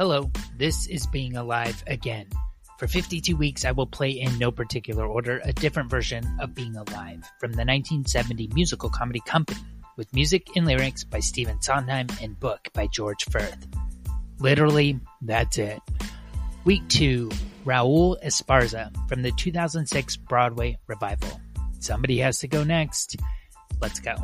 Hello, this is Being Alive again. For 52 weeks, I will play in no particular order a different version of Being Alive from the 1970 musical comedy Company, with music and lyrics by Stephen Sondheim and book by George Furth. Literally, that's it. Week 2, Raul Esparza from the 2006 Broadway revival. Somebody has to go next. Let's go.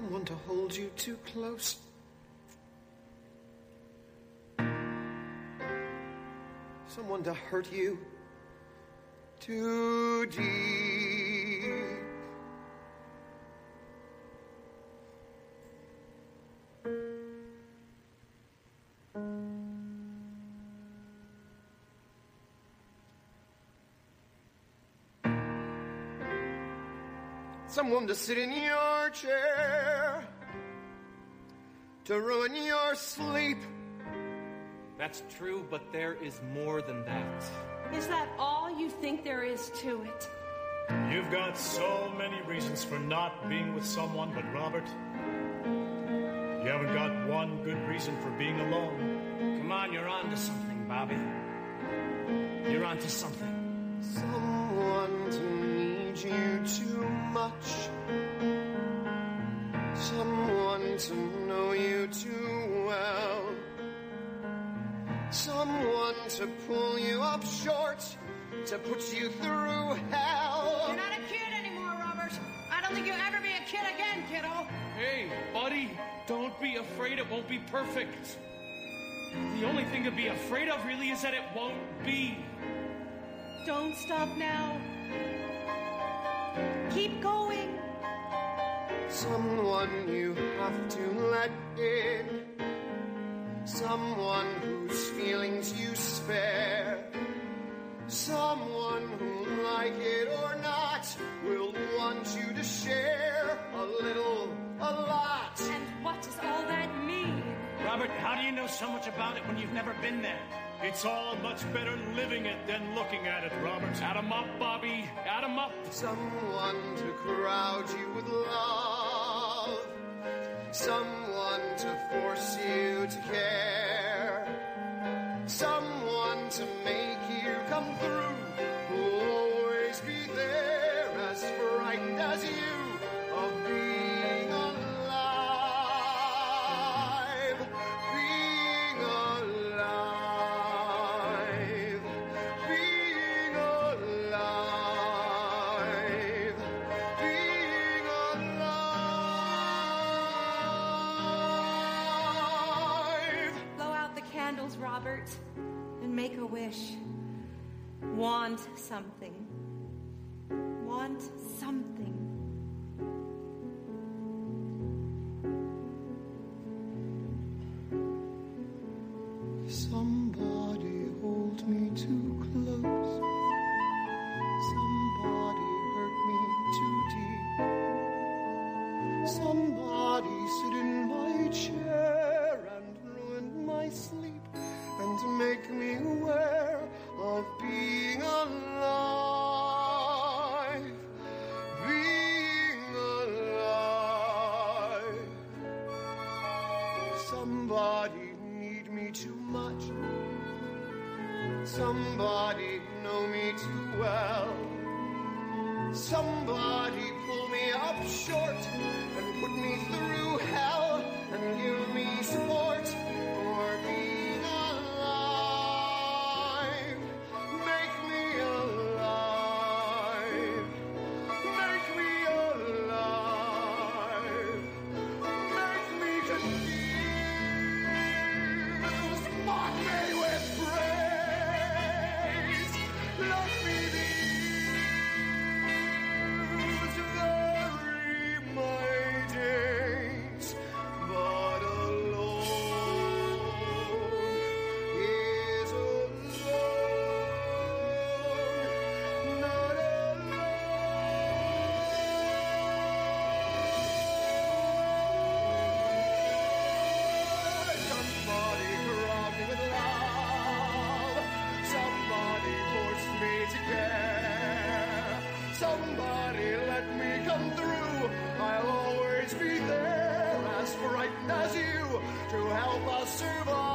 Someone to hold you too close. Someone to hurt you too deep. Someone to sit in your chair to ruin your sleep. That's true, but there is more than that. Is that all you think there is to it? You've got so many reasons for not being with someone, but Robert, you haven't got one good reason for being alone. Come on, you're on to something, Bobby. You're on to something. Someone to pull you up short, to put you through hell. You're not a kid anymore, Robert. I don't think you'll ever be a kid again, kiddo. Hey, buddy, don't be afraid it won't be perfect. The only thing to be afraid of really is that it won't be. Don't stop now. Keep going. Someone you have to let in. Someone whose feelings you spare. Someone who, like it or not, will want you to share a little, a lot. And what does all that mean? Robert, how do you know so much about it when you've never been there? It's all much better living it than looking at it, Robert. Add 'em up, Bobby. Add 'em up. Someone to crowd you with love. Someone to force to care. Make a wish. Want something. Want something. Somebody hold me too close. Somebody hurt me too deep. Somebody sit in my chair Somebody know me too well. Somebody pull me up short and put me through to help us survive.